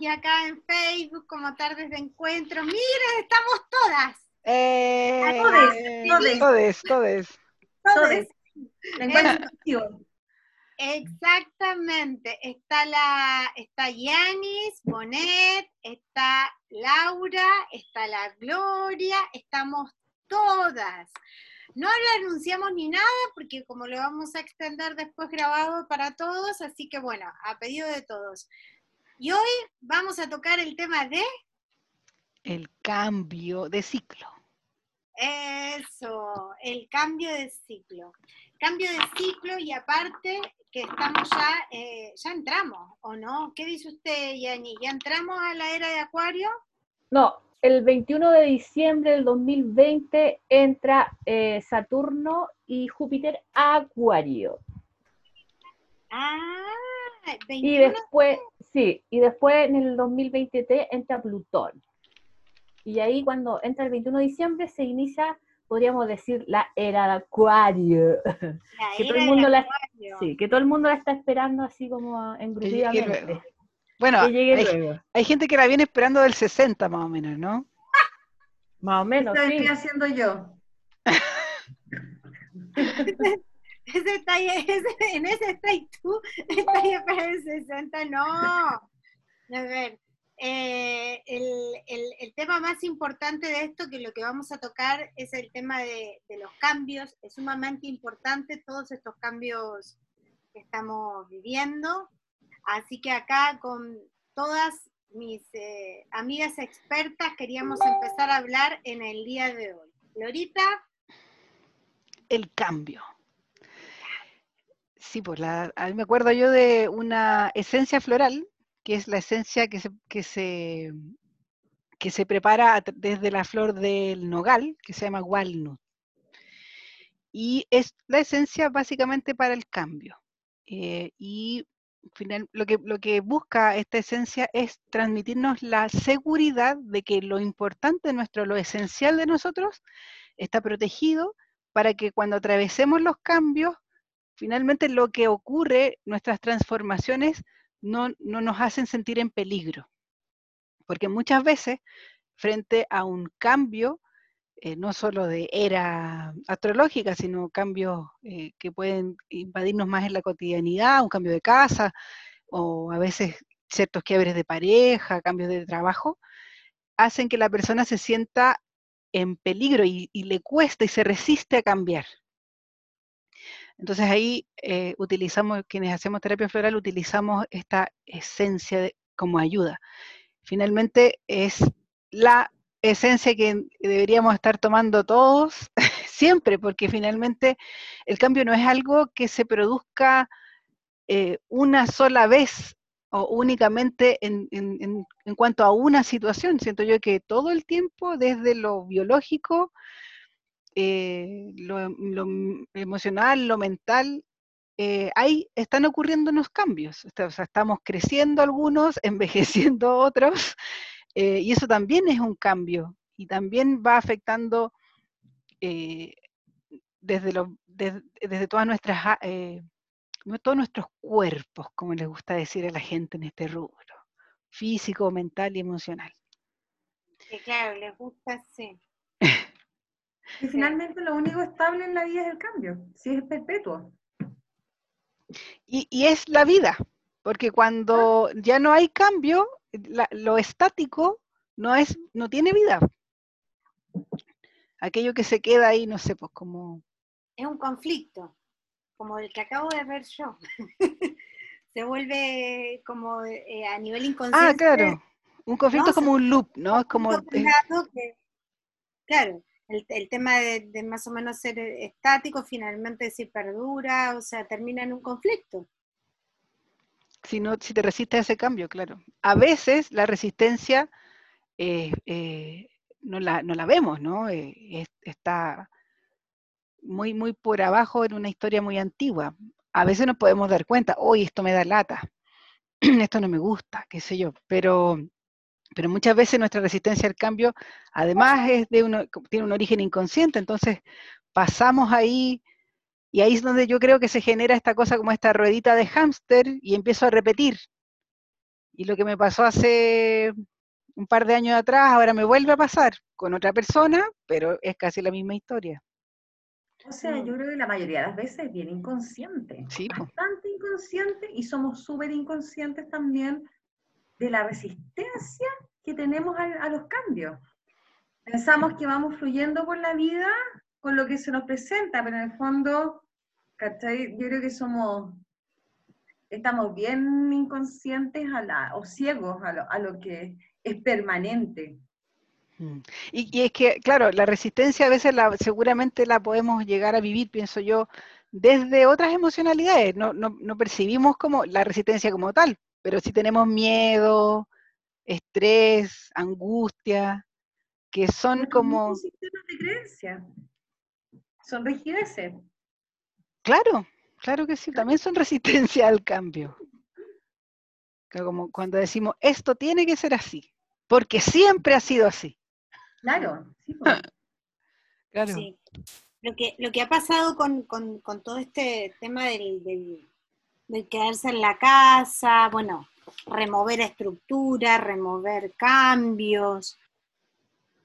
ya acá en Facebook como Tardes de Encuentro. Miren, estamos todas. Eh, todes, todes, todes. Todes. Exactamente. Está la, está Yanis, Bonet, está Laura, está la Gloria, estamos todas. No le anunciamos ni nada porque como lo vamos a extender después grabado para todos, así que bueno, a pedido de todos. Y hoy vamos a tocar el tema de... El cambio de ciclo. Eso, el cambio de ciclo. Cambio de ciclo y aparte que estamos ya, eh, ya entramos, ¿o no? ¿Qué dice usted, Yani? ¿Ya entramos a la era de Acuario? No, el 21 de diciembre del 2020 entra eh, Saturno y Júpiter a Acuario. Ah, 21 Y después, sí, y después en el 2023 entra Plutón. Y ahí cuando entra el 21 de diciembre se inicia, podríamos decir, la era de Acuario. la que todo el mundo de la- Acuario. Sí, que todo el mundo la está esperando así como engrupidamente. luego. Bueno, Que llegue hay, luego. hay gente que la viene esperando del 60 más o menos, ¿no? Más o menos, Eso sí. estoy haciendo yo. Ese ahí- ese- en ese y tú, está ahí para el 60, no. A ver, eh, el, el- el tema más importante de esto, que lo que vamos a tocar es el tema de, de los cambios, es sumamente importante todos estos cambios que estamos viviendo, así que acá con todas mis eh, amigas expertas queríamos empezar a hablar en el día de hoy. Lorita, El cambio. Sí, pues la, a mí me acuerdo yo de una esencia floral, que es la esencia que se, que se, que se prepara desde la flor del nogal, que se llama walnut. Y es la esencia básicamente para el cambio. Eh, y final, lo, que, lo que busca esta esencia es transmitirnos la seguridad de que lo importante de nuestro, lo esencial de nosotros, está protegido para que cuando atravesemos los cambios, finalmente lo que ocurre, nuestras transformaciones, no, no nos hacen sentir en peligro. Porque muchas veces, frente a un cambio, eh, no solo de era astrológica, sino cambios eh, que pueden invadirnos más en la cotidianidad, un cambio de casa, o a veces ciertos quiebres de pareja, cambios de trabajo, hacen que la persona se sienta en peligro y, y le cuesta y se resiste a cambiar. Entonces ahí eh, utilizamos, quienes hacemos terapia floral, utilizamos esta esencia como ayuda. Finalmente es la esencia que deberíamos estar tomando todos siempre, porque finalmente el cambio no es algo que se produzca eh, una sola vez o únicamente en, en- en- en cuanto a una situación. Siento yo que todo el tiempo, desde lo biológico, eh, lo, emocional, lo mental, eh, ahí están ocurriéndonos cambios. Está- o sea, estamos creciendo algunos, envejeciendo otros, eh, y eso también es un cambio y también va afectando desde, todas nuestras, a- no- todos nuestros cuerpos, como les gusta decir a la gente en este rubro, físico, mental y emocional. claro, les gusta, sí. Y finalmente lo único estable en la vida es el cambio, si es perpetuo. Y, y es la vida, porque cuando ya no hay cambio, la- lo estático no es, no tiene vida. Aquello que se queda ahí, no sé, pues como Es un conflicto, como el que acabo de ver yo. Se vuelve como eh, a nivel inconsciente. Ah, claro. Un conflicto No, es como un loop, ¿no? Es como un eh, que- claro, el, el tema de, más o menos ser estático, finalmente si perdura, o sea, termina en un conflicto. si no, si te resistes a ese cambio, claro. A veces la resistencia eh, eh, no, la, no la vemos, ¿no? Eh, es- está muy, muy por abajo en una historia muy antigua. A veces nos podemos dar cuenta, hoy esto me da lata, esto no me gusta, qué sé yo, pero, pero muchas veces nuestra resistencia al cambio, además es de uno, tiene un origen inconsciente, entonces pasamos ahí y ahí es donde yo creo que se genera esta cosa como esta ruedita de hámster y empiezo a repetir. Y lo que me pasó hace un par de años atrás, ahora me vuelve a pasar con otra persona, pero es casi la misma historia. O sea, yo creo que la mayoría de las veces es bien inconsciente. Sí. Bastante inconsciente y somos súper inconscientes también de la resistencia que tenemos a, los cambios. Pensamos que vamos fluyendo por la vida con lo que se nos presenta, pero en el fondo, ¿cachai? Yo creo que somos, estamos bien inconscientes a la, o ciegos a lo, a lo que es permanente. Mm. Y, y es que, claro, la resistencia a veces seguramente la podemos llegar a vivir, pienso yo, desde otras emocionalidades. No, no, no percibimos como la resistencia como tal, pero sí tenemos miedo, estrés, angustia, que son como, son sistemas de creencia. Son rigideces. claro, claro que sí, también son resistencia al cambio. Como cuando decimos, esto tiene que ser así, porque siempre ha sido así. Claro, sí, pues. Claro. Sí. Lo que, lo que ha pasado con, con- con todo este tema del, del- del quedarse en la casa, bueno, remover estructuras, remover cambios,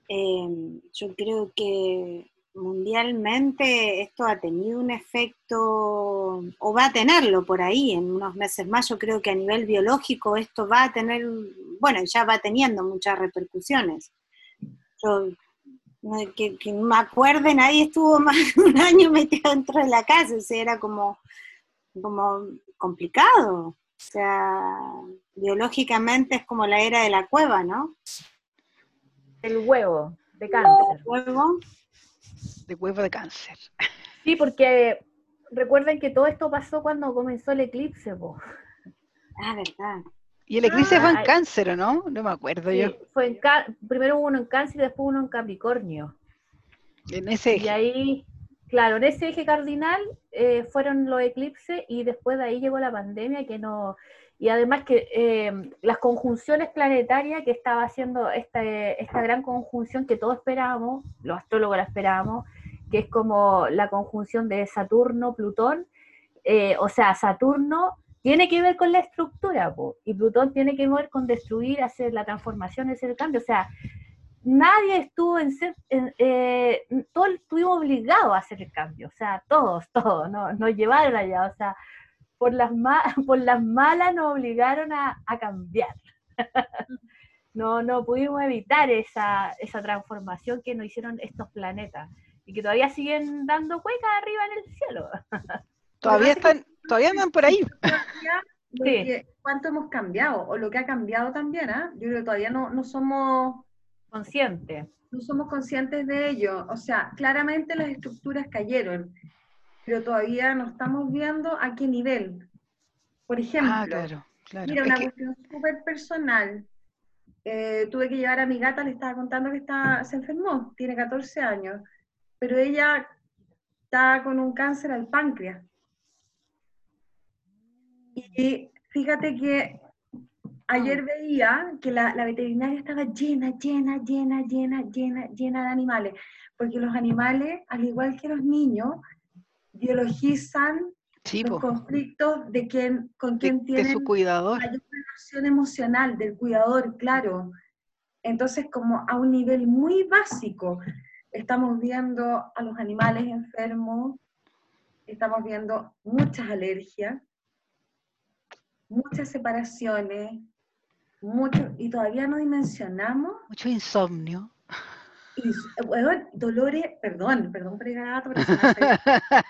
eh, yo creo que mundialmente esto ha tenido un efecto, o va a tenerlo por ahí en unos meses más, yo creo que a nivel biológico esto va a tener, bueno, ya va teniendo muchas repercusiones. Yo que me acuerde, nadie estuvo más de un año metido dentro de la casa, o sea, era como, como complicado. O sea, biológicamente es como la era de la cueva, ¿no? El huevo de cáncer. Luego, De huevo de cáncer. Sí, porque recuerden que todo esto pasó cuando comenzó el eclipse, po. ah, verdad. Y el eclipse fue en Ay. cáncer, ¿o no? No me acuerdo yo. Fue en primero hubo uno en cáncer y después uno en Capricornio. En ese Y ahí, claro, en ese eje cardinal eh, fueron los eclipses y después de ahí llegó la pandemia que no... Y además que eh, las conjunciones planetarias que estaba haciendo esta, esta gran conjunción que todos esperábamos, los astrólogos la esperábamos, que es como la conjunción de Saturno, Plutón, eh, o sea, Saturno tiene que ver con la estructura, y Plutón tiene que ver con destruir, hacer la transformación, hacer el cambio, o sea, nadie estuvo en ser, en, eh, todos estuvimos obligados a hacer el cambio, o sea, todos, todos, no, nos llevaron allá, o sea, por las, ma- por las malas nos obligaron a, a cambiar. no, no pudimos evitar esa, esa transformación que nos hicieron estos planetas y que todavía siguen dando cuecas arriba en el cielo. Todavía están, todavía andan por ahí. ¿Cuánto hemos cambiado? O lo que ha cambiado también, ¿ah? Yo creo que todavía no, no somos Consciente. no somos conscientes de ello. O sea, claramente las estructuras cayeron, pero todavía no estamos viendo a qué nivel. Por ejemplo, Ah, claro, claro. mira, Es una que- cuestión súper personal. Eh, tuve que llevar a mi gata, le estaba contando que está, se enfermó, tiene 14 años, pero ella está con un cáncer al páncreas. Y fíjate que ayer veía que la, la veterinaria estaba llena, llena, llena, llena, llena, llena de animales, porque los animales, al igual que los niños, biologizan sí, los po, conflictos de quién, con de, quién de tienen su cuidador. mayor relación emocional del cuidador, claro. Entonces, como a un nivel muy básico, estamos viendo a los animales enfermos, estamos viendo muchas alergias, muchas separaciones, mucho, y todavía no dimensionamos, Mucho insomnio. y, bueno, dolores, perdón, perdón por el gato, pero se me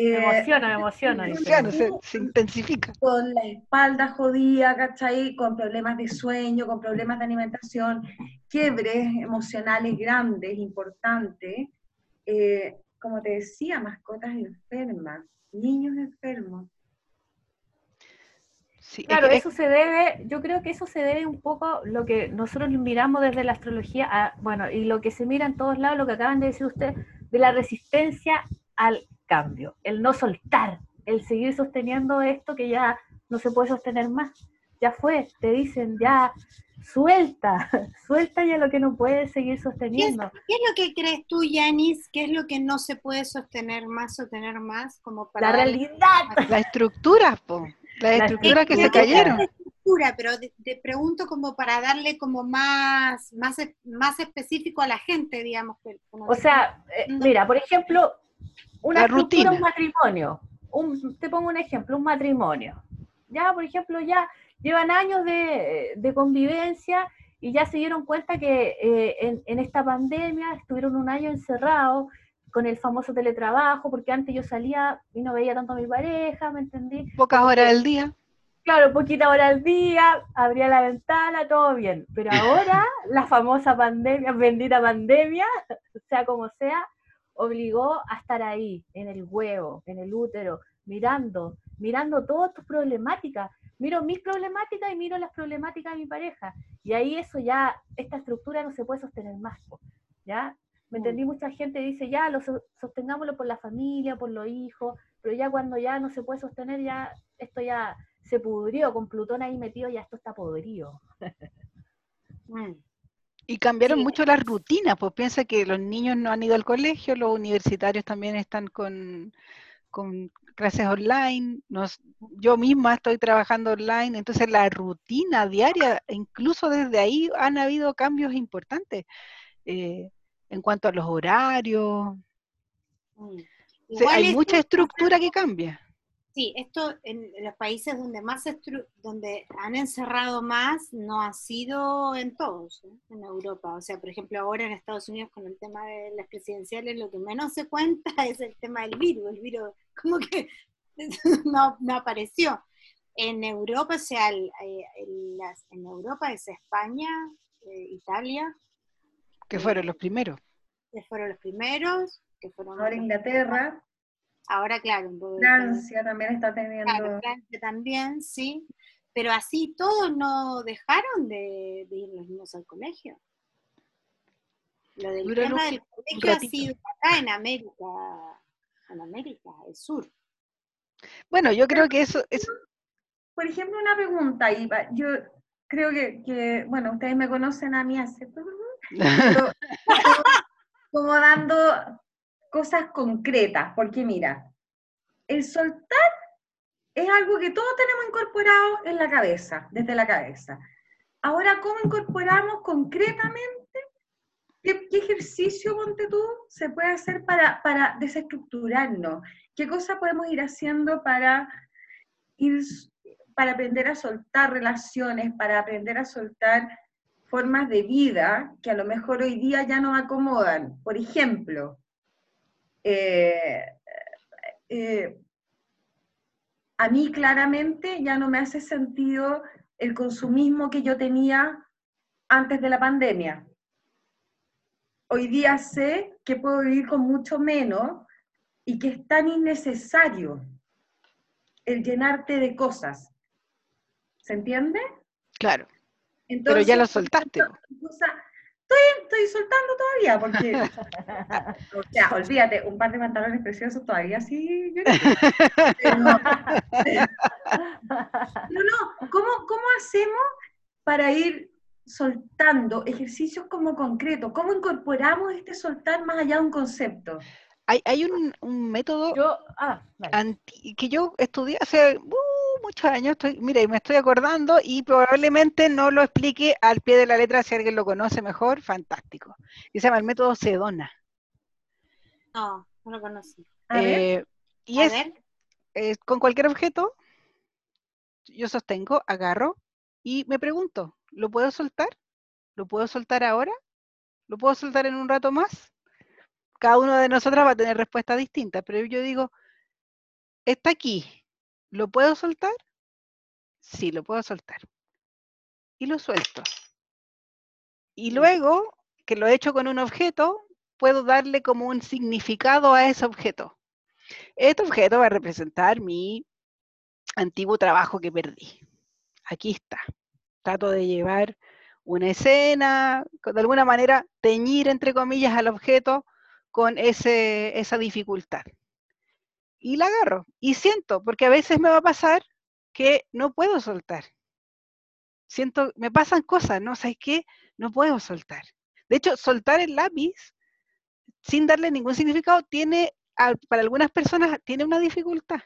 Eh, emociona, me emociona. dice. Claro, se, se intensifica. con la espalda jodida, ¿cachai? Con problemas de sueño, con problemas de alimentación, quiebres emocionales grandes, importantes. Eh, como te decía, mascotas enfermas, niños enfermos. Sí, Claro, es- eso se debe, yo creo que eso se debe un poco lo que nosotros miramos desde la astrología, a- bueno, y lo que se mira en todos lados, lo que acaban de decir ustedes, de la resistencia al cambio, el no soltar, el seguir sosteniendo esto que ya no se puede sostener más. Ya fue, te dicen, ya suelta, suelta ya lo que no puedes seguir sosteniendo. ¿Qué es lo que crees tú, Yanis? ¿Qué es lo que no se puede sostener más, sostener más? Como para La realidad. las estructuras, po, las Las estructuras que se cayeron. estructura, pero te pregunto como para darle como más, más, más específico a la gente, digamos. Que, o sea, eh, mira, por ejemplo, una rutina, un matrimonio. Un, te pongo un ejemplo, un matrimonio. Ya, por ejemplo, ya llevan años de, de convivencia y ya se dieron cuenta que eh, en, en, esta pandemia estuvieron un año encerrados con el famoso teletrabajo, porque antes yo salía y no veía tanto a mi pareja, ¿me entendí? Pocas horas al día. Claro, poquita hora al día, abría la ventana, todo bien. Pero ahora la famosa pandemia, bendita pandemia, sea como sea, obligó a estar ahí, en el huevo, en el útero, mirando, mirando todas tus problemáticas. Miro mis problemáticas y miro las problemáticas de mi pareja. Y ahí eso ya, esta estructura no se puede sostener más. ¿Ya? ¿Me mm. entendí? Mucha gente dice, ya, lo sostengámoslo por la familia, por los hijos, pero ya cuando ya no se puede sostener, ya esto ya se pudrió, con Plutón ahí metido, ya esto está podrido. Mm. Y cambiaron mucho las rutinas, pues piensa que los niños no han ido al colegio, los universitarios también están con, con clases online, nos, yo misma estoy trabajando online, entonces la rutina diaria, incluso desde ahí han habido cambios importantes eh, en cuanto a los horarios. Mm. hay mucha estructura que cambia. Sí, esto en los países donde más donde han encerrado más no ha sido en todos, ¿eh? en Europa. O sea, por ejemplo, ahora en Estados Unidos con el tema de las presidenciales, lo que menos se cuenta es el tema del virus. El virus como que no, apareció. En Europa, o sea, eh, en Europa es España, eh, Italia. Que fueron los primeros. Que fueron los primeros. Que fueron ahora Inglaterra. Ahora, claro, Francia también está teniendo. Francia también, sí. Pero así todos no dejaron de, ir los niños al colegio. Lo del tema del colegio ha sido acá en América, en América, el sur. Bueno, yo creo que eso es. Por ejemplo, una pregunta, Iva. Yo creo que, bueno, ustedes me conocen a mí hace. como dando cosas concretas, porque mira, el soltar es algo que todos tenemos incorporado en la cabeza, desde la cabeza. Ahora, ¿cómo incorporamos concretamente? ¿Qué, ejercicio, ponte tú, se puede hacer para, para desestructurarnos? ¿Qué cosa podemos ir haciendo para ir, para aprender a soltar relaciones, para aprender a soltar formas de vida que a lo mejor hoy día ya nos acomodan? Por ejemplo, eh, eh, a mí claramente ya no me hace sentido el consumismo que yo tenía antes de la pandemia. Hoy día sé que puedo vivir con mucho menos y que es tan innecesario el llenarte de cosas. ¿Se entiende? Claro. Pero ya lo soltaste estoy, soltando todavía, porque, o sea, olvídate, un par de pantalones preciosos todavía sí. no, no, ¿cómo, ¿cómo hacemos para ir soltando ejercicios como concretos? ¿Cómo incorporamos este soltar más allá de un concepto? Hay, hay un, un método ah, que yo estudié hace uh, muchos años, estoy, mira, me estoy acordando y probablemente no lo explique al pie de la letra, si alguien lo conoce mejor, fantástico. Y se llama el método Sedona. No, no lo conocí. Eh, y es, con cualquier objeto, yo sostengo, agarro y me pregunto, ¿lo puedo soltar? ¿Lo puedo soltar ahora? ¿Lo puedo soltar en un rato más? Cada uno de nosotros va a tener respuestas distintas, pero yo digo, está aquí, ¿Lo puedo soltar? Sí, lo puedo soltar. Y lo suelto. Y luego, que lo he hecho con un objeto, puedo darle como un significado a ese objeto. Este objeto va a representar mi antiguo trabajo que perdí. Aquí está. Trato de llevar una escena, de alguna manera teñir, entre comillas, al objeto con ese, esa dificultad y la agarro y siento, porque a veces me va a pasar que no puedo soltar. Siento, me pasan cosas, ¿no? ¿Sabes qué? No puedo soltar. De hecho, soltar el lápiz sin darle ningún significado tiene, para algunas personas, tiene una dificultad.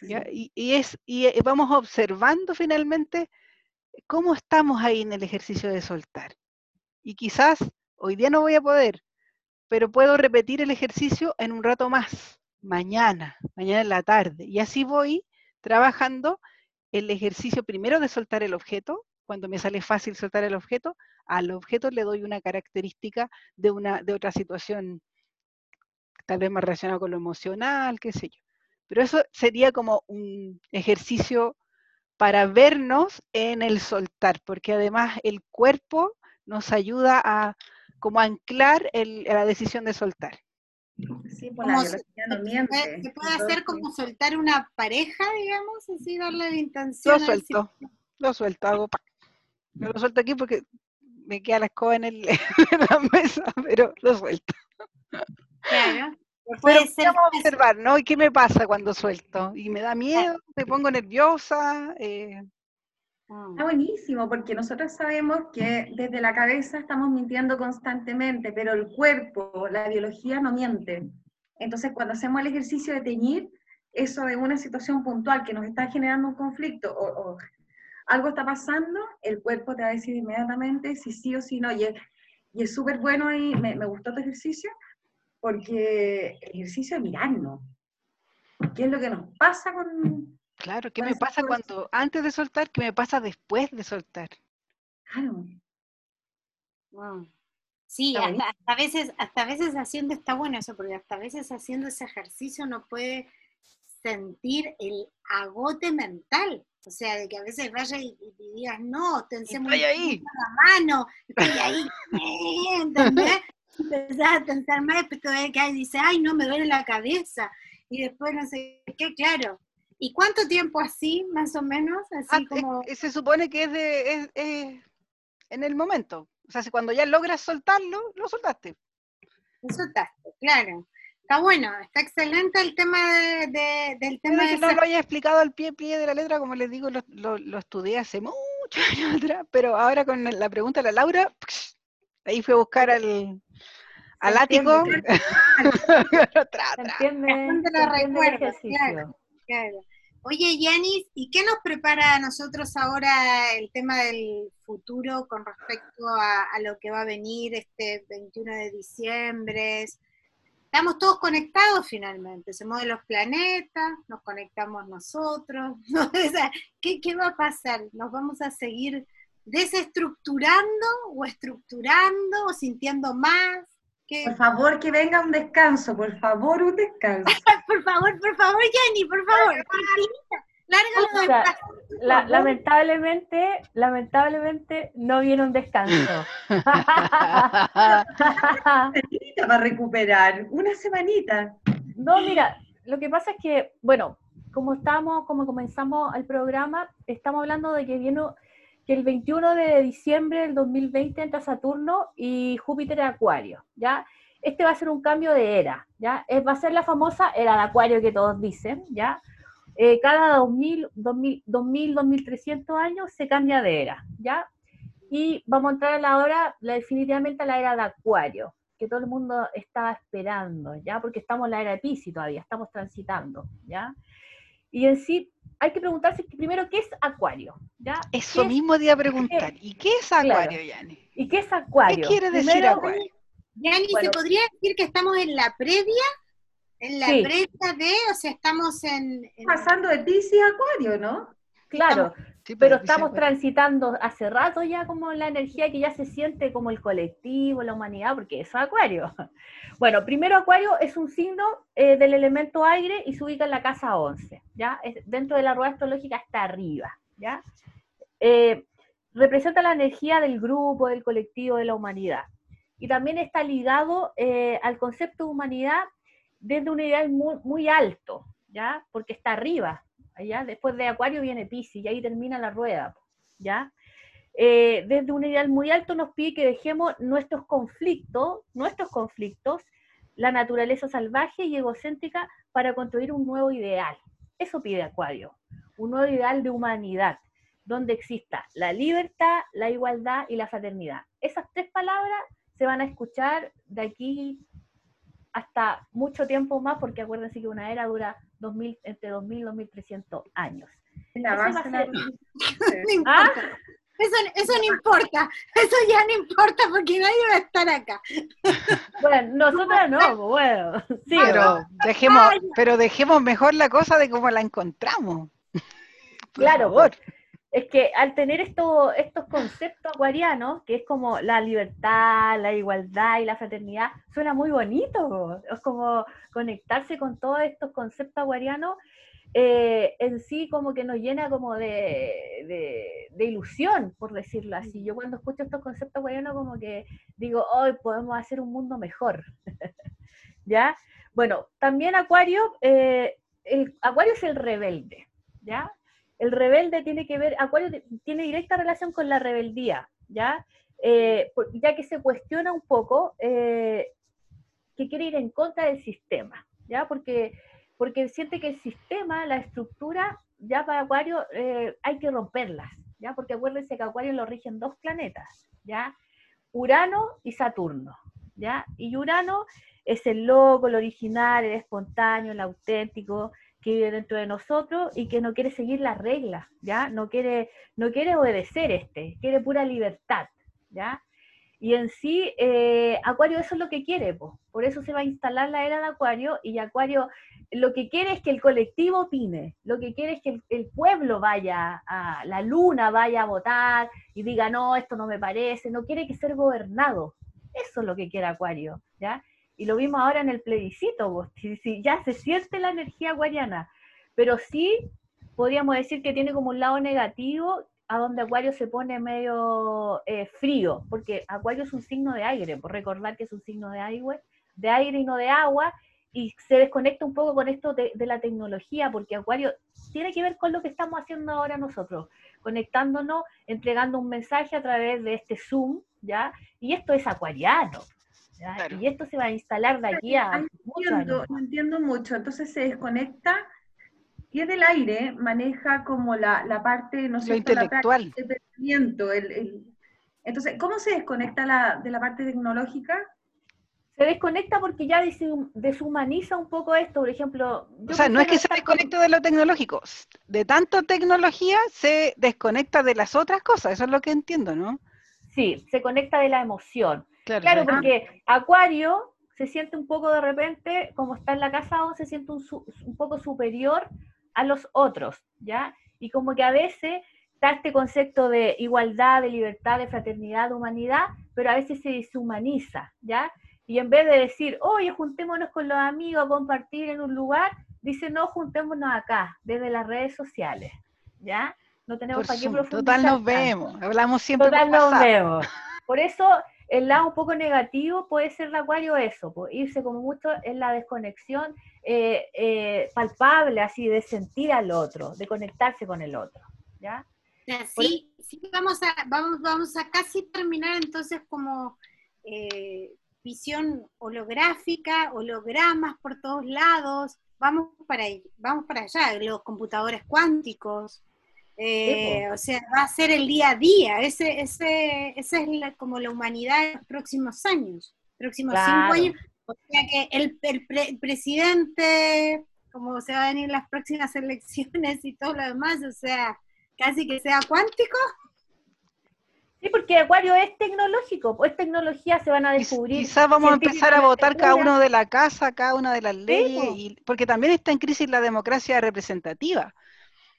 ¿ya? Y, y es, y eh, vamos observando finalmente cómo estamos ahí en el ejercicio de soltar. Y quizás hoy día no voy a poder, pero puedo repetir el ejercicio en un rato más, mañana, mañana en la tarde. Y así voy trabajando el ejercicio primero de soltar el objeto, cuando me sale fácil soltar el objeto, al objeto le doy una característica de, una, de otra situación, tal vez más relacionada con lo emocional, qué sé yo. Pero eso sería como un ejercicio para vernos en el soltar, porque además el cuerpo nos ayuda a como anclar la decisión de soltar. Sí, por la Como biología no se, miente. puede, se puede hacer Entonces, como soltar una pareja, digamos, así darle la Lo intención. al suelto, lo suelto, hago pa. Me lo suelto aquí porque me queda la escoba en, el, en la mesa, pero lo suelto. Claro. Pero vamos a observar, ¿no? ¿Y qué me pasa cuando suelto? Y me da miedo, me pongo nerviosa. eh, Está buenísimo, porque nosotros sabemos que desde la cabeza estamos mintiendo constantemente, pero el cuerpo, la biología no miente. Entonces, cuando hacemos el ejercicio de teñir, eso es una situación puntual que nos está generando un conflicto o, o algo está pasando, el cuerpo te va a decir inmediatamente si sí o si no. Y es súper bueno y me, me gustó tu ejercicio, porque el ejercicio es mirarnos. ¿Qué es lo que nos pasa con... claro, ¿qué me pasa cuando antes de soltar? ¿Qué me pasa después de soltar? Claro, Mm. Sí, hasta, hasta veces, hasta veces haciendo, está bueno eso, porque hasta veces haciendo ese ejercicio uno puede sentir el agote mental. O sea, de que a veces vaya y, y digas, no, tensé muy ahí. la mano, estoy ahí, ¿entendés? Empezás a tensar más, después te quedar y dices, ay, no, me duele la cabeza. Y después no sé qué, claro. ¿Y cuánto tiempo así, más o menos? Ah, Así es- como... eh, se supone que es, de, es- es en el momento. O sea, si cuando ya logras soltarlo, lo soltaste. Soltaste, claro. Está bueno, está excelente el tema de, de- del tema Puede de que no esa- lo haya explicado al pie pie de la letra, como les digo, lo, lo- lo estudié hace muchos años atrás, pero ahora con la pregunta de la Laura, ahí fui a buscar al, al ático. Tra, tra. ¿Se entiende, se lo entiende el claro. Claro. Oye, Yanis, ¿y qué nos prepara a nosotros ahora el tema del futuro con respecto a, lo que va a venir este 21 de diciembre? Estamos todos conectados finalmente, se mueven los planetas, nos conectamos nosotros. ¿no? ¿qué, qué va a pasar? ¿Nos vamos a seguir desestructurando o estructurando o sintiendo más? ¿Qué- por favor que venga un descanso, por favor un descanso. Por favor, por favor, Jenny, por favor, lárgalo O sea, La- lamentablemente, lamentablemente no viene un descanso. semanita para recuperar, una semanita. No, mira, lo que pasa es que, bueno, como estamos, como comenzamos el programa, estamos hablando de que viene que el 21 de diciembre del 2020 entra Saturno y Júpiter en Acuario, ¿ya? Este va a ser un cambio de era, ¿ya? Es- va a ser la famosa era de Acuario que todos dicen, ¿ya? Eh, cada 2000, 2000, 2000, 2300 años se cambia de era, ¿ya? Y vamos a entrar a la hora, la, definitivamente a la era de Acuario, que todo el mundo estaba esperando, ¿ya? Porque estamos en la era de Piscis todavía, estamos transitando, ¿ya? Y en sí, hay que preguntarse primero, ¿qué es Acuario? ¿ya? Eso ¿Qué es- mismo te iba a preguntar. ¿Y qué es Acuario, Yani? ¿Y qué es Acuario? ¿Qué quiere decir Primero, Acuario? Bueno. ¿se podría decir que estamos en la previa? En la Sí. previa de, o sea, estamos en... en- Pasando de Piscis a Acuario, ¿no? Claro, Sí, pero pues, dice estamos Acuario. transitando hace rato ya como la energía que ya se siente como el colectivo, la humanidad, porque eso es Acuario. Bueno, primero Acuario es un signo eh, del elemento aire y se ubica en la casa 11, ¿ya? Es- dentro de la rueda astrológica está arriba, ¿ya? Eh, representa la energía del grupo, del colectivo, de la humanidad. Y también está ligado eh, al concepto de humanidad desde un ideal muy, muy alto, ¿ya? Porque está arriba, allá después de Acuario viene Piscis y ahí termina la rueda, ¿ya? Eh, desde un ideal muy alto nos pide que dejemos nuestros conflictos, nuestros conflictos, la naturaleza salvaje y egocéntrica para construir un nuevo ideal. Eso pide Acuario, un nuevo ideal de humanidad, donde exista la libertad, la igualdad y la fraternidad. Esas tres palabras se van a escuchar de aquí hasta mucho tiempo más, porque acuérdense que una era dura 2000, entre 2.000 y 2.300 años. La base a ser-. No ¿Ah? Eso, eso no importa, eso ya no importa porque nadie va a estar acá. Bueno, nosotras no, pues, bueno, sí, Pero dejemos, pero dejemos mejor la cosa de cómo la encontramos. Por Claro, favor. Es que al tener esto- estos conceptos acuarianos, que es como la libertad, la igualdad y la fraternidad, suena muy bonito. Es como conectarse con todos estos conceptos acuarianos, eh, en sí como que nos llena como de, de- de ilusión, por decirlo así. Yo cuando escucho estos conceptos acuarianos como que digo, hoy podemos hacer un mundo mejor. ¿Ya? Bueno, también Acuario, eh, el, Acuario es el rebelde, ¿ya? El rebelde tiene que ver, Acuario tiene directa relación con la rebeldía, ¿ya? Eh, ya que se cuestiona un poco eh, que quiere ir en contra del sistema, ¿ya? Porque, porque siente que el sistema, la estructura, ya para Acuario eh, hay que romperlas, ¿ya? Porque acuérdense que Acuario lo rigen dos planetas, ¿ya? Urano y Saturno, ¿ya? Y Urano es el loco, el original, el espontáneo, el auténtico, que vive dentro de nosotros y que no quiere seguir las reglas, ¿ya? No quiere, no quiere obedecer este, quiere pura libertad, ¿ya? Y en sí, eh, Acuario eso es lo que quiere, po. por eso se va a instalar la era de Acuario y Acuario lo que quiere es que el colectivo opine, lo que quiere es que el, el pueblo vaya a, la luna vaya a votar y diga, no, esto no me parece, no quiere que ser gobernado, eso es lo que quiere Acuario, ¿ya? Y lo vimos ahora en el plebiscito, po. Si- si ya se siente la energía acuariana, pero sí podríamos decir que tiene como un lado negativo a donde Acuario se pone medio eh, frío, porque Acuario es un signo de aire, por recordar que es un signo de aire, de aire y no de agua, y se desconecta un poco con esto de, de la tecnología, porque Acuario tiene que ver con lo que estamos haciendo ahora nosotros, conectándonos, entregando un mensaje a través de este Zoom, ¿ya? Y esto es acuariano, ¿ya? Claro. Y esto se va a instalar de aquí a entiendo, no entiendo mucho. Entonces se desconecta y es del aire, maneja como la, la parte, no sé, la intelectual. práctica de pensamiento. el- el- Entonces, ¿cómo se desconecta la, de la parte tecnológica? Se desconecta porque ya deshumaniza un poco esto, por ejemplo. O sea, no es que se con- desconecte de lo tecnológico. De tanta tecnología se desconecta de las otras cosas. Eso es lo que entiendo, ¿no? Sí, se conecta de la emoción. Claro, porque Acuario se siente un poco de repente, como está en la casa 11, se siente un, poco superior a los otros, ¿ya? Y como que a veces está este concepto de igualdad, de libertad, de fraternidad, de humanidad, pero a veces se deshumaniza, ¿ya? Y en vez de decir, oye, juntémonos con los amigos a compartir en un lugar, dice, no, juntémonos acá, desde las redes sociales, ¿ya? No tenemos para qué profundizar Total nos tanto. vemos. Hablamos siempre Total por nos vemos. Por eso el lado un poco negativo puede ser de Acuario eso, pues, irse como mucho en la desconexión eh, eh, palpable, así, de sentir al otro, de conectarse con el otro, ¿ya? Sí, sí, vamos a, vamos, vamos a casi terminar entonces como eh, visión holográfica, hologramas por todos lados, vamos para vamos para allá, los computadores cuánticos, eh, o sea, va a ser el día a día, ese, ese, esa es la- como la humanidad en los próximos años, próximos Claro. cinco años, o sea que el, el pre- el presidente, como se van a venir las próximas elecciones y todo lo demás, o sea, casi que sea cuántico, Sí, porque Acuario es tecnológico, pues tecnología se van a descubrir. Quizás vamos a empezar a votar cada uno de la casa, cada una de las leyes, y, porque también está en crisis la democracia representativa.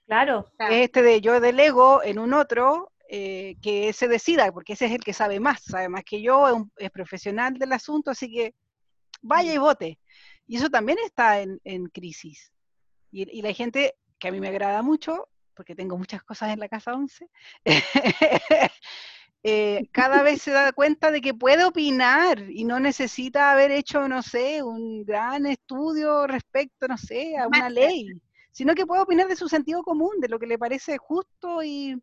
Claro, Claro. Es este de yo delego en un otro eh, que se decida, porque ese es el que sabe más, sabe más que yo, es, un- es profesional del asunto, así que vaya y vote. Y eso también está en, en crisis. Y, y la gente, que a mí me agrada mucho, porque tengo muchas cosas en la casa 11, eh, cada vez se da cuenta de que puede opinar y no necesita haber hecho, no sé, un gran estudio respecto, no sé, a una ley, sino que puede opinar de su sentido común, de lo que le parece justo y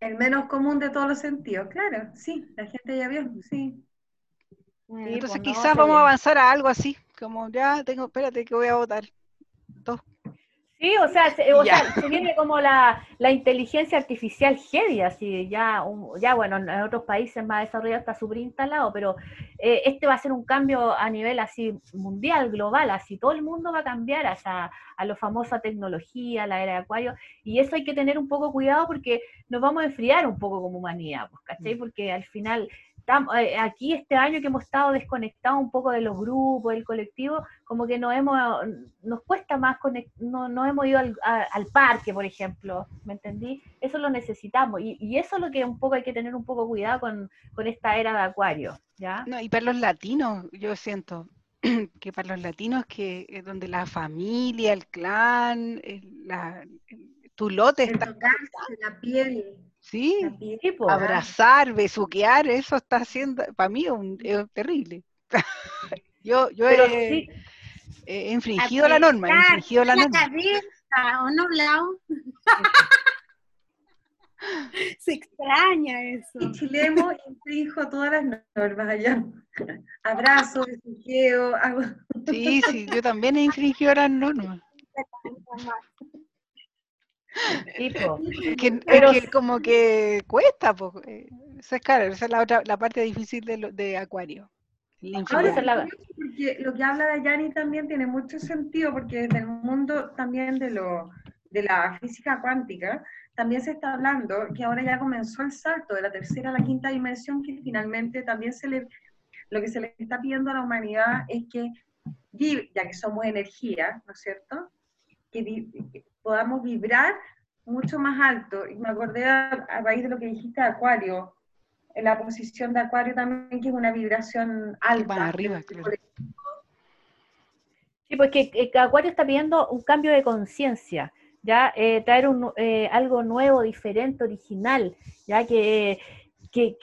El menos común de todos los sentidos, claro, sí, la gente ya vio, sí. Sí, entonces pues no, quizás vamos a avanzar a algo así, como ya tengo, espérate que voy a votar. Dos. Sí, o sea, se, o sea, se viene como la, la, inteligencia artificial heavy, así, ya, ya bueno, en otros países más desarrollados está súper instalado, pero eh, este va a ser un cambio a nivel así mundial, global, así todo el mundo va a cambiar a, a lo famosa tecnología, la era de acuario, y eso hay que tener un poco cuidado porque nos vamos a enfriar un poco como humanidad, pues, ¿cachai? Mm. Porque al final eh, aquí este año que hemos estado desconectados un poco de los grupos, del colectivo, como que nos hemos, nos cuesta más, no, no hemos ido al, parque, por ejemplo, ¿me entendí? Eso lo necesitamos y, eso es lo que un poco hay que tener un poco cuidado con, esta era de acuario, ¿ya? No, y para los latinos, yo siento que para los latinos que es donde la familia, el clan, la, tu lote está... La piel Sí, abrazar, besuquear, eso está haciendo, para mí es, terrible. yo yo he, infringido la norma, he infringido la, norma. ¿o no, Se extraña eso. Y Chilemo infrinjo todas las normas allá. Abrazo, besuqueo. Hago... Sí, sí, yo también he infringido las normas. que, pero que como que cuesta, pues. Esa es claro, esa es la otra, la parte difícil de, de Acuario. porque lo que habla Dayani también tiene mucho sentido, porque desde el mundo también de, lo, de la física cuántica, también se está hablando que ahora ya comenzó el salto de la tercera a la quinta dimensión, que finalmente también se le, lo que se le está pidiendo a la humanidad es que, ya que somos energía, ¿no es cierto? que podamos vibrar mucho más alto. Y me acordé a, raíz de lo que dijiste Acuario, en la posición de Acuario también, que es una vibración alta. Para arriba, claro. Sí, pues que, Acuario está pidiendo un cambio de conciencia, ya eh, traer un, eh, algo nuevo, diferente, original, ya que, que,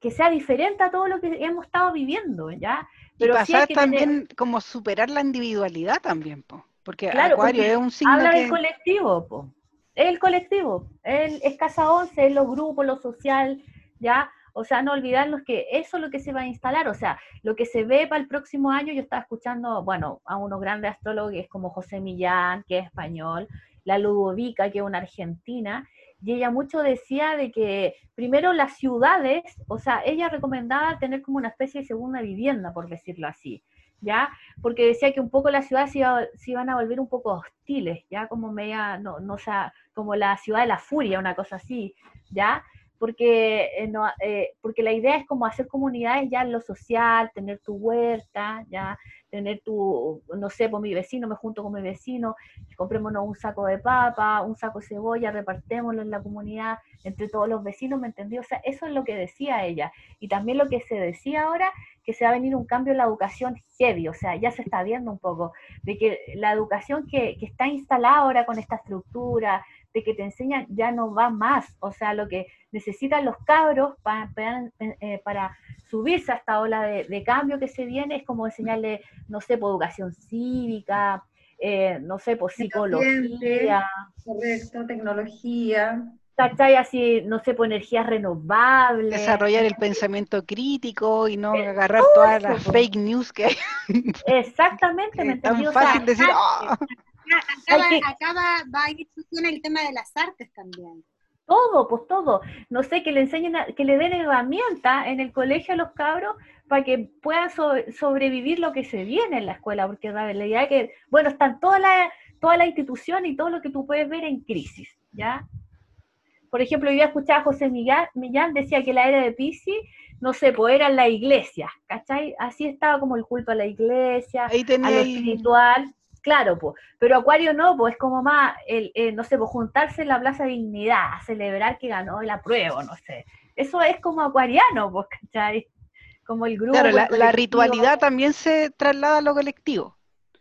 que, sea diferente a todo lo que hemos estado viviendo, ya. Pero y pasar también como superar la individualidad también, pues. Porque Acuario es un signo habla del colectivo, po. el colectivo, el, es Casa 11, es los grupos, lo social, ¿ya? O sea, no olvidarnos que eso es lo que se va a instalar, o sea, lo que se ve para el próximo año, yo estaba escuchando, bueno, a unos grandes astrólogos como José Millán, que es español, la Ludovica, que es una argentina, y ella mucho decía de que primero las ciudades, o sea, ella recomendaba tener como una especie de segunda vivienda, por decirlo así, ¿ya? Porque decía que un poco las ciudades se, iban a volver un poco hostiles, ¿ya? Como media, no, no, sea, como la ciudad de la furia, una cosa así, ¿ya? Porque, eh, no, eh, porque la idea es como hacer comunidades ya en lo social, tener tu huerta, ¿ya? tener tu, no sé, por pues mi vecino, me junto con mi vecino, comprémonos un saco de papa, un saco de cebolla, repartémoslo en la comunidad entre todos los vecinos, ¿me entendió? O sea, eso es lo que decía ella. Y también lo que se decía ahora, que se va a venir un cambio en la educación heavy, o sea, ya se está viendo un poco, de que la educación que, que está instalada ahora con esta estructura, de que te enseñan, ya no va más, o sea, lo que necesitan los cabros para, eh, para subirse a esta ola de, cambio que se viene es como enseñarle, no sé, por educación cívica, eh, no sé, por psicología. Correcto, tecnología. ¿Cachai? Así, no sé, por energías renovables. Desarrollar el pensamiento crítico y no eh, agarrar todas las fake news que hay. Exactamente, me entendí. tan fácil decir, ¡ah! Acá, va, a ir el tema de las artes también. Todo, pues todo. No sé, que le enseñen, que le den herramientas en el colegio a los cabros para que puedan sobrevivir lo que se viene en la escuela, porque la realidad es que, bueno, están toda la, toda la institución y todo lo que tú puedes ver en crisis, ¿ya? Por ejemplo, yo escuchaba a José Millán, decía que la era de Pisi, no sé, pues era la iglesia, ¿cachai? Así estaba como el culto a la iglesia, a lo espiritual, Claro, pues, pero Acuario no, pues es como más, el, no sé, pues juntarse en la Plaza Dignidad, celebrar que ganó el apruebo, no sé. Eso es como acuariano, pues, ¿cachai? Como el grupo. Claro, la, ritualidad también se traslada a lo colectivo.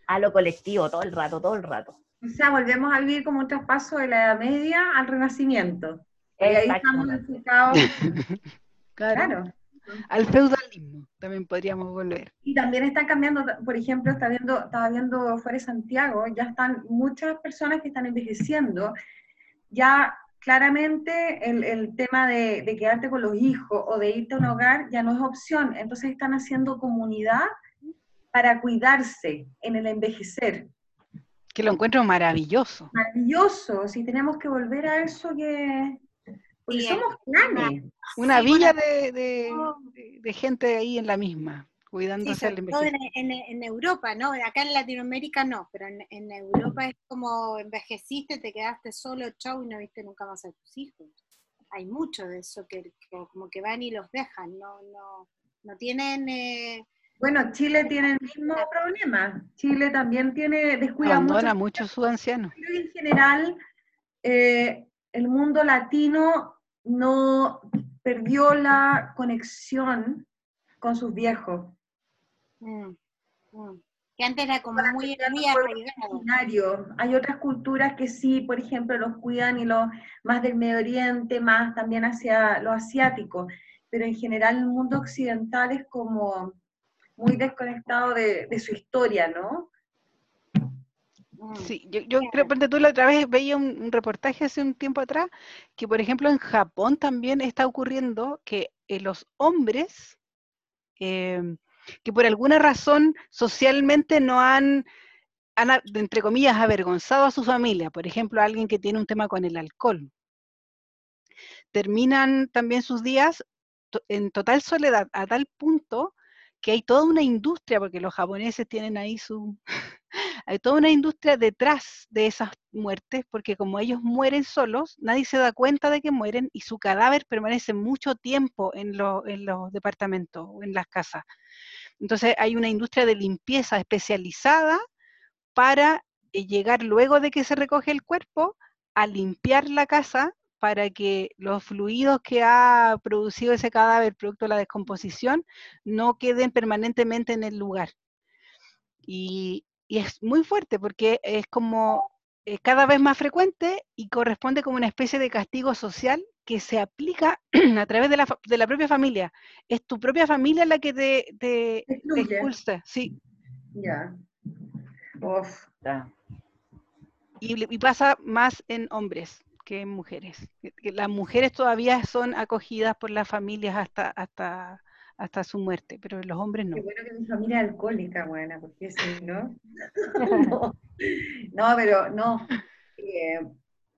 A lo colectivo, todo el rato, todo el rato. O sea, volvemos a vivir como un traspaso de la Edad Media al Renacimiento. Y ahí estamos enfocados. claro al feudalismo también podríamos volver. Y también están cambiando, por ejemplo, está viendo, estaba viendo fuera de Santiago, ya están muchas personas que están envejeciendo, ya claramente el, el tema de, de, quedarte con los hijos o de irte a un hogar ya no es opción, entonces están haciendo comunidad para cuidarse en el envejecer. Que lo encuentro maravilloso. Maravilloso, si tenemos que volver a eso que... Porque somos clanes. Una villa de, de, de, gente ahí en la misma, cuidándose sí, todo en, en, Europa, ¿no? Acá en Latinoamérica no, pero en, en, Europa es como envejeciste, te quedaste solo, chau, y no viste nunca más a tus hijos. Hay mucho de eso que, como que van y los dejan, no, no, no tienen... Eh, bueno, Chile tiene el mismo problema. Chile también tiene, descuida Abandona mucho, mucho su anciano. En general, eh, el mundo latino no perdió la conexión con sus viejos. Mm, mm. Que antes era como muy, muy Hay otras culturas que sí, por ejemplo, los cuidan y los más del Medio Oriente, más también hacia lo asiático. Pero en general el mundo occidental es como muy desconectado de, su historia, ¿no? Mm. Sí, yo, yo creo que tú la otra vez veía un, reportaje hace un tiempo atrás que, por ejemplo, en Japón también está ocurriendo que eh, los hombres, em, que por alguna razón socialmente no han, han, entre comillas, avergonzado a su familia, por ejemplo, alguien que tiene un tema con el alcohol, terminan también sus días en total soledad, a tal punto que hay toda una industria, porque los japoneses tienen ahí su... hay toda una industria detrás de esas muertes, porque como ellos mueren solos, nadie se da cuenta de que mueren y su cadáver permanece mucho tiempo en, en los departamentos o en las casas. Entonces hay una industria de limpieza especializada para eh, llegar luego de que se recoge el cuerpo a limpiar la casa para que los fluidos que ha producido ese cadáver producto de la descomposición no queden permanentemente en el lugar. Y, es muy fuerte porque es como eh, cada vez más frecuente y corresponde como una especie de castigo social que se aplica a través de la, de la propia familia. Es tu propia familia la que te, te, expulsa, sí. Ya. Y, y, pasa más en hombres que mujeres. Que las mujeres todavía son acogidas por las familias hasta, hasta, hasta su muerte, pero los hombres no. Qué bueno que mi familia es alcohólica, buena, porque si no. no, pero no. Eh,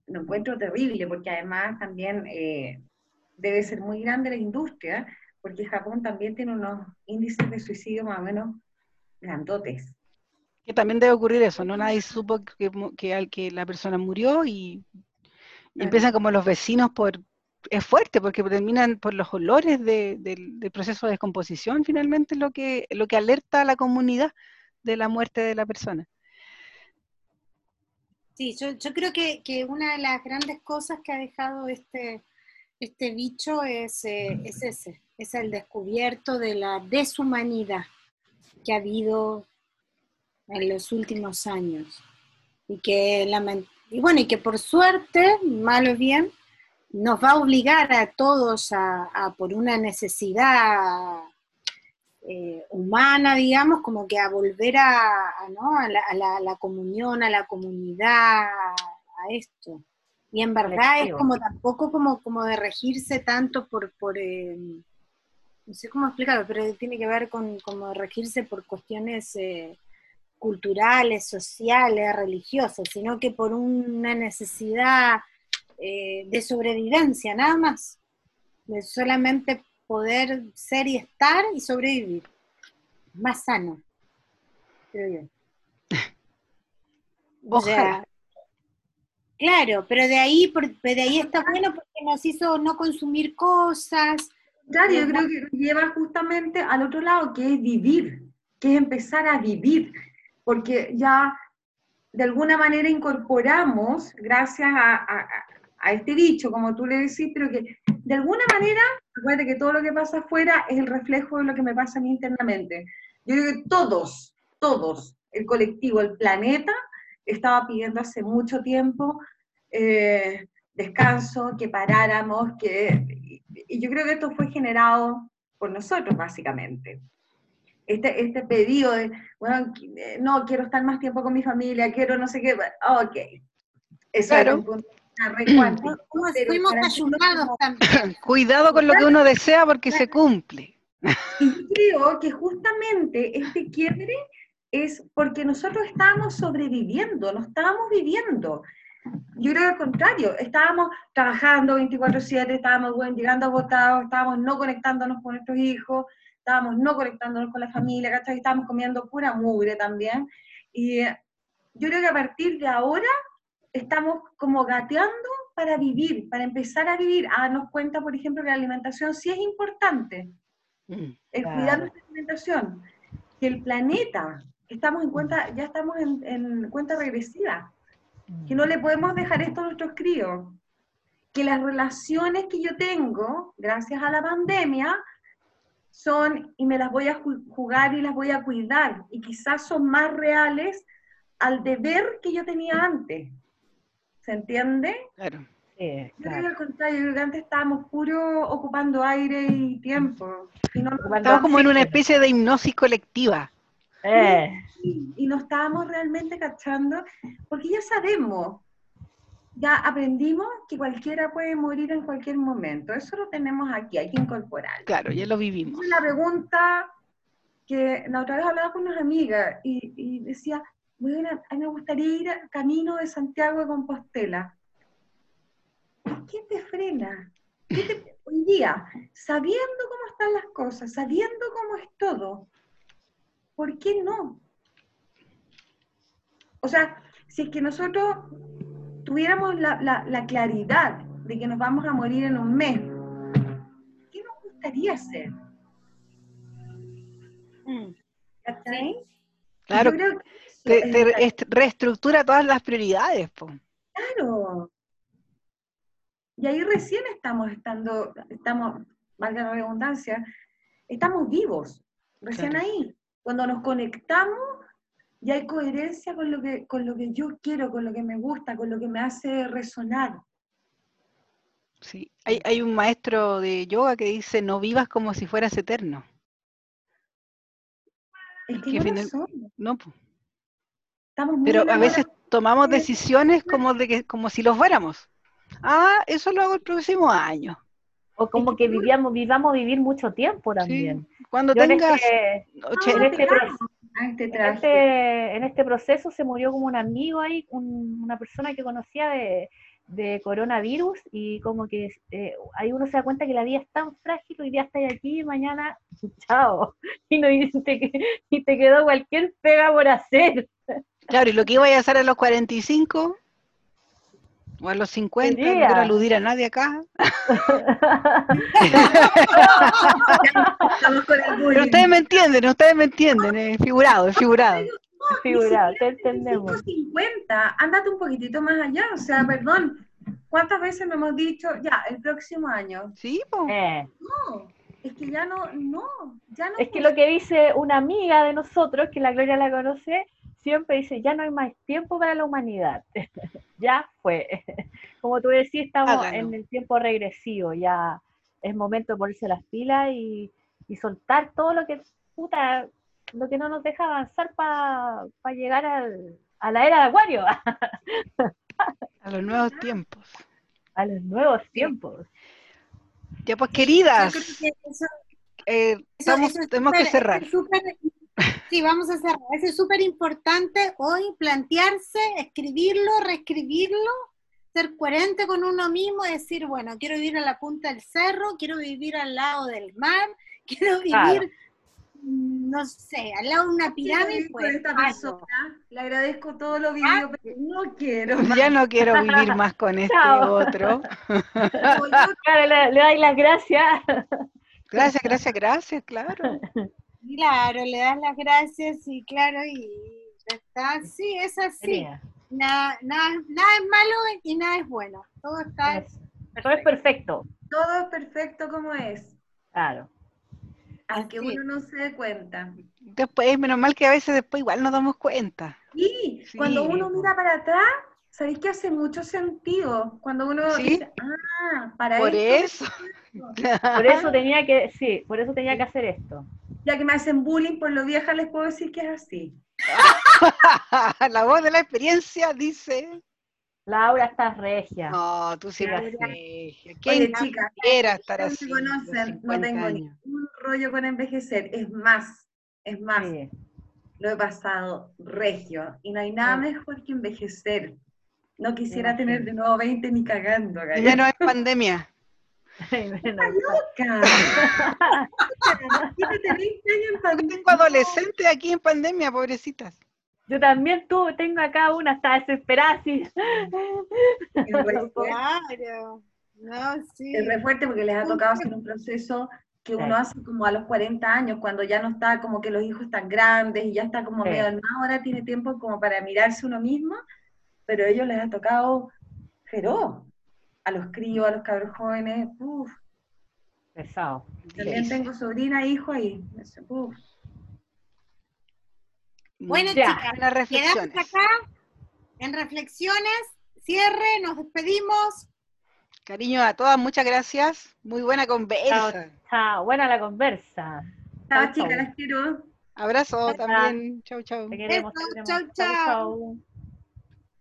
lo encuentro terrible, porque además también eh, debe ser muy grande la industria, porque Japón también tiene unos índices de suicidio más o menos grandotes. Que también debe ocurrir eso, ¿no? Nadie supo que, que, que la persona murió y y empiezan como los vecinos por... Es fuerte porque terminan por los olores del proceso de descomposición, finalmente lo que, lo que alerta a la comunidad de la muerte de la persona. Sí, yo, creo que, una de las grandes cosas que ha dejado este, este bicho es, eh, es ese, es el descubierto de la deshumanidad que ha habido en los últimos años y que y bueno, y que por suerte, mal o bien, nos va a obligar a todos a, por una necesidad eh, humana, digamos, como que a volver a, la, comunión, a la comunidad, a esto. Y en verdad es como tampoco como, como de regirse tanto por, por eh, no sé cómo explicarlo, pero tiene que ver con como regirse por cuestiones eh, culturales, sociales, religiosas, sino que por una necesidad eh, de sobrevivencia, nada más. De solamente poder ser y estar y sobrevivir. Más sano, creo yo. O sea, claro, pero de ahí, de ahí está bueno porque nos hizo no consumir cosas. Claro, yo creo que lleva justamente al otro lado, que es vivir, que es empezar a vivir porque ya de alguna manera incorporamos, gracias a, este dicho, como tú le decís, pero que de alguna manera, recuerda que todo lo que pasa afuera es el reflejo de lo que me pasa a mí internamente. Yo digo que todos, todos, el colectivo, el planeta, estaba pidiendo hace mucho tiempo eh, descanso, que paráramos, que... Y yo creo que esto fue generado por nosotros, básicamente este, este pedido de, bueno, eh, no, quiero estar más tiempo con mi familia, quiero no sé qué, ok. Eso claro. Fuimos ayudados también. Cuidado con lo que uno desea porque se cumple. Y creo que justamente este quiebre es porque nosotros estábamos sobreviviendo, no estábamos viviendo. Yo creo que al contrario, estábamos trabajando 24/7, estábamos bueno, llegando agotados, estábamos no conectándonos con nuestros hijos, estábamos no conectándonos con la familia, ¿cachai? Estábamos comiendo pura mugre también. Y yo creo que a partir de ahora estamos como gateando para vivir, para empezar a vivir, a darnos cuenta, por ejemplo, que la alimentación sí es importante, Mm, el Claro. cuidar nuestra alimentación, que el planeta, estamos en cuenta, ya estamos en, en cuenta regresiva, que no le podemos dejar esto a nuestros críos, que las relaciones que yo tengo, gracias a la pandemia, son, y me las voy a ju- jugar y las voy a cuidar, y quizás son más reales al deber que yo tenía antes. ¿Se entiende? Claro. Sí, Yo creo claro. que al contrario, yo creo que antes estábamos puro ocupando aire y tiempo, y no, Estamos como en una especie de hipnosis colectiva. Eh, y no estábamos realmente cachando, porque ya sabemos, ya aprendimos que cualquiera puede morir en cualquier momento, eso lo tenemos aquí, hay que incorporar. Claro, ya lo vivimos. Entonces, la pregunta que la otra vez hablaba con unas amigas y, y decía, bueno, a mí me gustaría ir al camino de Santiago de Compostela. ¿Qué te frena? ¿Qué te- hoy día, sabiendo cómo están las cosas, sabiendo cómo es todo, ¿por qué no? O sea, si es que nosotros tuviéramos la, la- la claridad de que nos vamos a morir en un mes, ¿qué nos gustaría hacer? ¿Cachai? Claro, Yo creo que te, reestructura todas las prioridades. po. Claro. Y ahí recién estamos estando, estamos, valga la redundancia, estamos vivos, recién Claro. ahí. Cuando nos conectamos, ya hay coherencia con lo, que, con lo que yo quiero, con lo que me gusta, con lo que me hace resonar. Sí. Hay, hay un maestro de yoga que dice, no vivas como si fueras eterno. Es que Que no final-. No. Estamos muy pero a veces tomamos Sí. decisiones como, de que, como si los fuéramos. Ah, eso lo hago el próximo año. o como que vivíamos, vivamos vivir mucho tiempo también. Cuando Yo en tengas este, oche- en este Ah, este en este, en este proceso se murió como un amigo ahí, un- una persona que conocía de, de coronavirus y como que eh, ahí uno se da cuenta que la vida es tan frágil, hoy día estás aquí y mañana, chao, y, no, y, te, y te quedó cualquier pega por hacer. Claro, y lo que iba a hacer a los 45 o a los 50, no quiero aludir a nadie acá. Pero ustedes me entienden, ustedes me entienden, es figurado, es figurado. Figurado, te entendemos. 50, ándate un poquitito más allá, o sea, perdón, ¿cuántas veces nos hemos dicho, ya, el próximo año? Sí, po. Eh. No, es que ya no, no, ya no. Es que lo que dice una amiga de nosotros, que la Gloria la conoce, siempre dice, ya no hay más tiempo para la humanidad. ya fue. Como tú decías, estamos en el tiempo regresivo, ya es momento de ponerse las pilas y, y soltar todo lo que, puta, lo que no nos deja avanzar para llegar al- a la era de Acuario, A los nuevos tiempos. a los nuevos tiempos. Ya pues, queridas, eso- eh, eso- estamos- eso es tenemos que cerrar. es súper- sí, vamos a cerrar. Eso es súper importante hoy, plantearse, escribirlo, reescribirlo, ser coherente con uno mismo, decir, bueno, quiero vivir a la punta del cerro, quiero vivir al lado del mar, quiero vivir, Claro. mm, no sé, al lado de una pirámide, por pues, esta persona, le agradezco todo lo vivido, pero no quiero más. Ya no quiero vivir más con este otro. Claro, le, le dais las gracias. Gracias, gracias, gracias, claro. Claro, le das las gracias y claro, y ya está. Sí, es así. Nada, nada, nada es malo y nada es bueno. Todo está Todo es perfecto. Todo es perfecto como es, Claro. aunque Así uno no se dé cuenta. Después, menos mal que a veces después igual nos damos cuenta. Sí, cuando uno mira para atrás, sabéis que hace mucho sentido. Cuando uno Sí. dice, ah, para Por esto, eso. Por eso tenía que, sí, por eso tenía que hacer esto. Ya que me hacen bullying por lo vieja, les puedo decir que es así. La voz de la experiencia dice. Laura, estás regia. No, tú siempre Sí, eres regia. ¿Quién chicas, quiera estar así? me conocen, no tengo años. ningún rollo con envejecer. Es más, es más, Sí. lo he pasado regio y no hay nada mejor que envejecer. No quisiera tener de nuevo 20 ni cagando. Gallo. menos en pandemia. Ay, Loca. Imagínate 20 años en Yo pandemia. tengo adolescentes aquí en pandemia, pobrecitas. Yo también tuve, tengo acá una, está desesperada, sí. Es re fuerte. Claro. No, sí. Es re fuerte porque les ha tocado hacer un proceso que uno Sí. hace como a los 40 años, cuando ya no está como que los hijos están grandes y ya está como Sí. medio más, ahora tiene tiempo como para mirarse uno mismo, pero a ellos les ha tocado feroz. A los críos, a los cabros jóvenes, uff. Pesado. También tengo sobrina e hijo ahí. Uf. Bueno, Ya. chicas, quedamos reflexiones. acá en reflexiones. Cierre, nos despedimos. Cariño a todas, muchas gracias. Muy buena conversa. Chao, buena la conversa. Chao, Chau, chicas, las quiero. Abrazo Chao. también. Chau, chau. Te queremos, te Besos, queremos. chau, chau. chau.